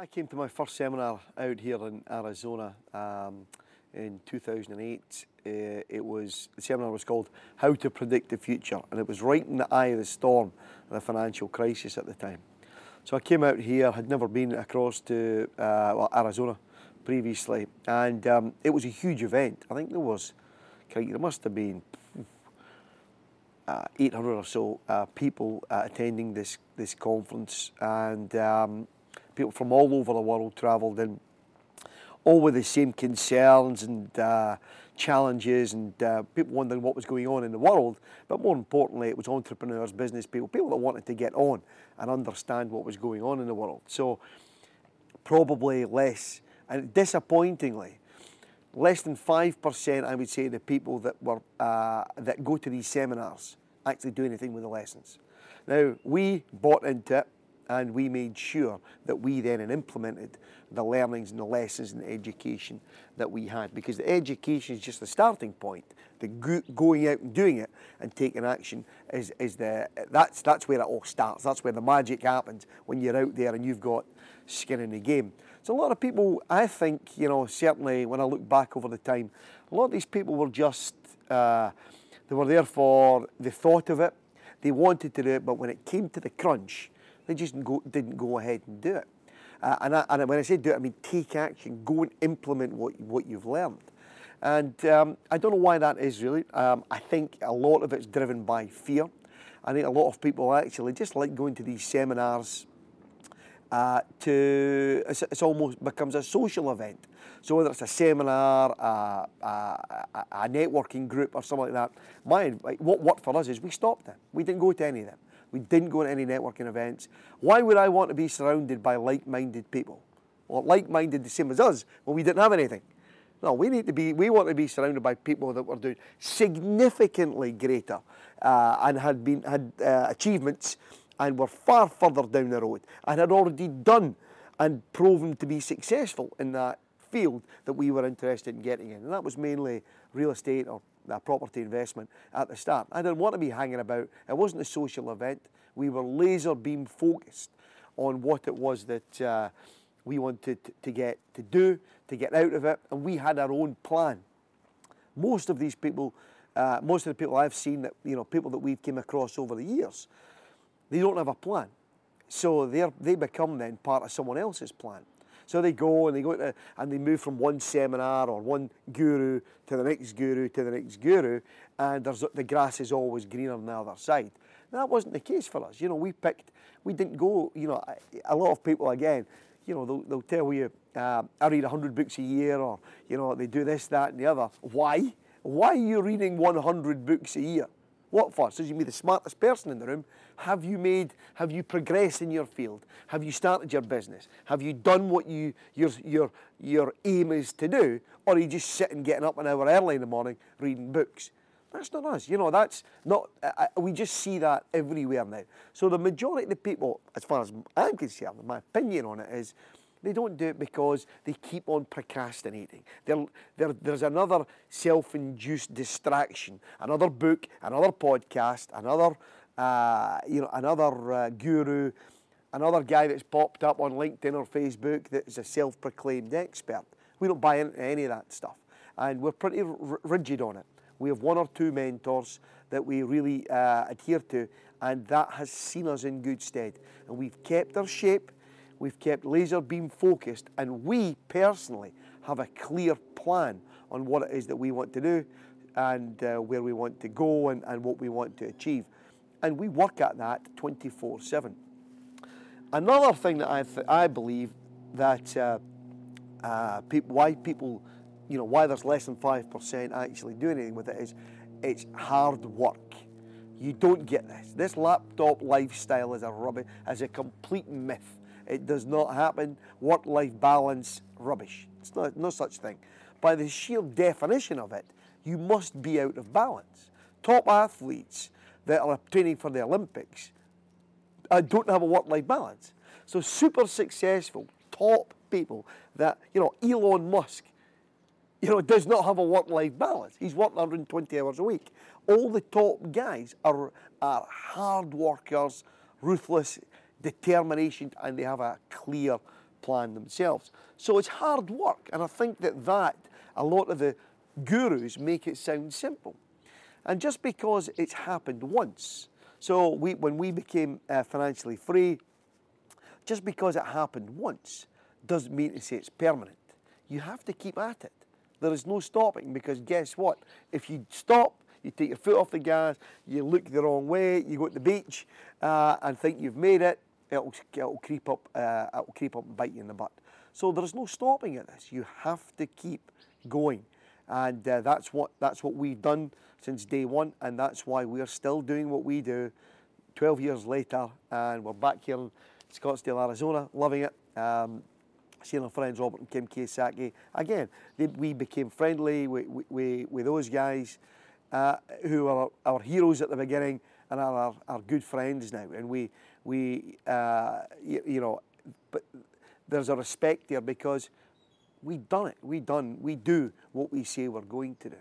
I came to my first seminar out here in Arizona um, in 2008. Uh, it was the seminar was called "How to Predict the Future," and it was right in the eye of the storm of the financial crisis at the time. So I came out here, had never been across to uh, well, Arizona previously, and um, it was a huge event. I think there was, there must have been uh, 800 or so uh, people uh, attending this this conference, and um, people from all over the world travelled in, all with the same concerns and uh, challenges, and uh, people wondering what was going on in the world. But more importantly, it was entrepreneurs, business people, people that wanted to get on and understand what was going on in the world. So probably less, and disappointingly, less than five percent, I would say, the people that were uh, that go to these seminars actually do anything with the lessons. Now we bought into it and we made sure that we then implemented the learnings and the lessons and the education that we had because the education is just the starting point. The go going out and doing it and taking action is, is the that's that's where it all starts. That's where the magic happens when you're out there and you've got skin in the game. So a lot of people I think you know certainly when I look back over the time a lot of these people were just uh, they were there for the thought of it they wanted to do it but when it came to the crunch they just didn't go, didn't go ahead and do it. Uh, and, I, and, when I say do it, I mean take action, go and implement what, what you've learned. And um, I don't know why that is really. Um, I think a lot of it's driven by fear. I think a lot of people actually just like going to these seminars uh, to, it's, it's, almost becomes a social event. So whether it's a seminar, a, a, a networking group or something like that, my, what worked for us is we stopped it. We didn't go to any of them. We didn't go to any networking events. Why would I want to be surrounded by like-minded people? Well, like-minded the same as us, well, we didn't have anything. No, we need to be, we want to be surrounded by people that were doing significantly greater uh, and had been, had uh, achievements and were far further down the road and had already done and proven to be successful in that field that we were interested in getting in. And that was mainly real estate or a property investment at the start. I didn't want to be hanging about. It wasn't a social event. We were laser beam focused on what it was that uh, we wanted to get to do, to get out of it, and we had our own plan. Most of these people, uh, most of the people I've seen that, you know, people that we've came across over the years, they don't have a plan. So they they become then part of someone else's plan. So they go and they go to, and they move from one seminar or one guru to the next guru to the next guru, and there's, the grass is always greener on the other side. That wasn't the case for us. You know, we picked, we didn't go, you know, a lot of people, again, you know, they'll, they'll tell you, uh, I read 100 books a year, or, you know, they do this, that, and the other. Why? Why are you reading 100 books a year? What for? So you be the smartest person in the room. Have you made, have you progressed in your field? Have you started your business? Have you done what you, your, your, your aim is to do? Or are you just sitting, getting up an hour early in the morning, reading books? That's not us. You know, that's not, we just see that everywhere now. So the majority of the people, as far as I'm concerned, my opinion on it is, they don't do it because they keep on procrastinating. They're, they're, there's another self-induced distraction, another book, another podcast, another, uh, you know, another uh, guru, another guy that's popped up on LinkedIn or Facebook that is a self-proclaimed expert. We don't buy into any of that stuff, and we're pretty rigid on it. We have one or two mentors that we really uh, adhere to, and that has seen us in good stead. And we've kept our shape We've kept laser beam focused and we personally have a clear plan on what it is that we want to do and uh, where we want to go and, and what we want to achieve. And we work at that 24 7. Another thing that I, I believe that uh, uh, people, why people, you know, why there's less than 5% actually doing anything with it is it's hard work. You don't get this. This laptop lifestyle is a rubbish, is a complete myth. It does not happen. Work-life balance, rubbish. It's not, no such thing. By the sheer definition of it, you must be out of balance. Top athletes that are training for the Olympics uh, don't have a work-life balance. So super successful, top people that, you know, Elon Musk, you know, does not have a work-life balance. He's working 120 hours a week. All the top guys are, are hard workers, ruthless, determination and they have a clear plan themselves. So it's hard work, and I think that that a lot of the gurus make it sound simple. And just because it's happened once, so we, when we became uh, financially free, just because it happened once doesn't mean to say it's permanent. You have to keep at it. There is no stopping because guess what? If you stop, you take your foot off the gas, you look the wrong way, you go to the beach uh, and think you've made it, it'll, it'll creep up, uh, it'll creep up and bite you in the butt. So there's no stopping at this. You have to keep going, and uh, that's what that's what we've done since day one, and that's why we're still doing what we do, 12 years later, and we're back here in Scottsdale, Arizona, loving it. Um, seeing our friends Robert and Kim Kiyosaki. Again, they, we became friendly with, with, with those guys uh, who are our heroes at the beginning and are our, our good friends now. And we, we uh, you, you, know, but there's a respect there because we done it. We done. We do what we say we're going to do.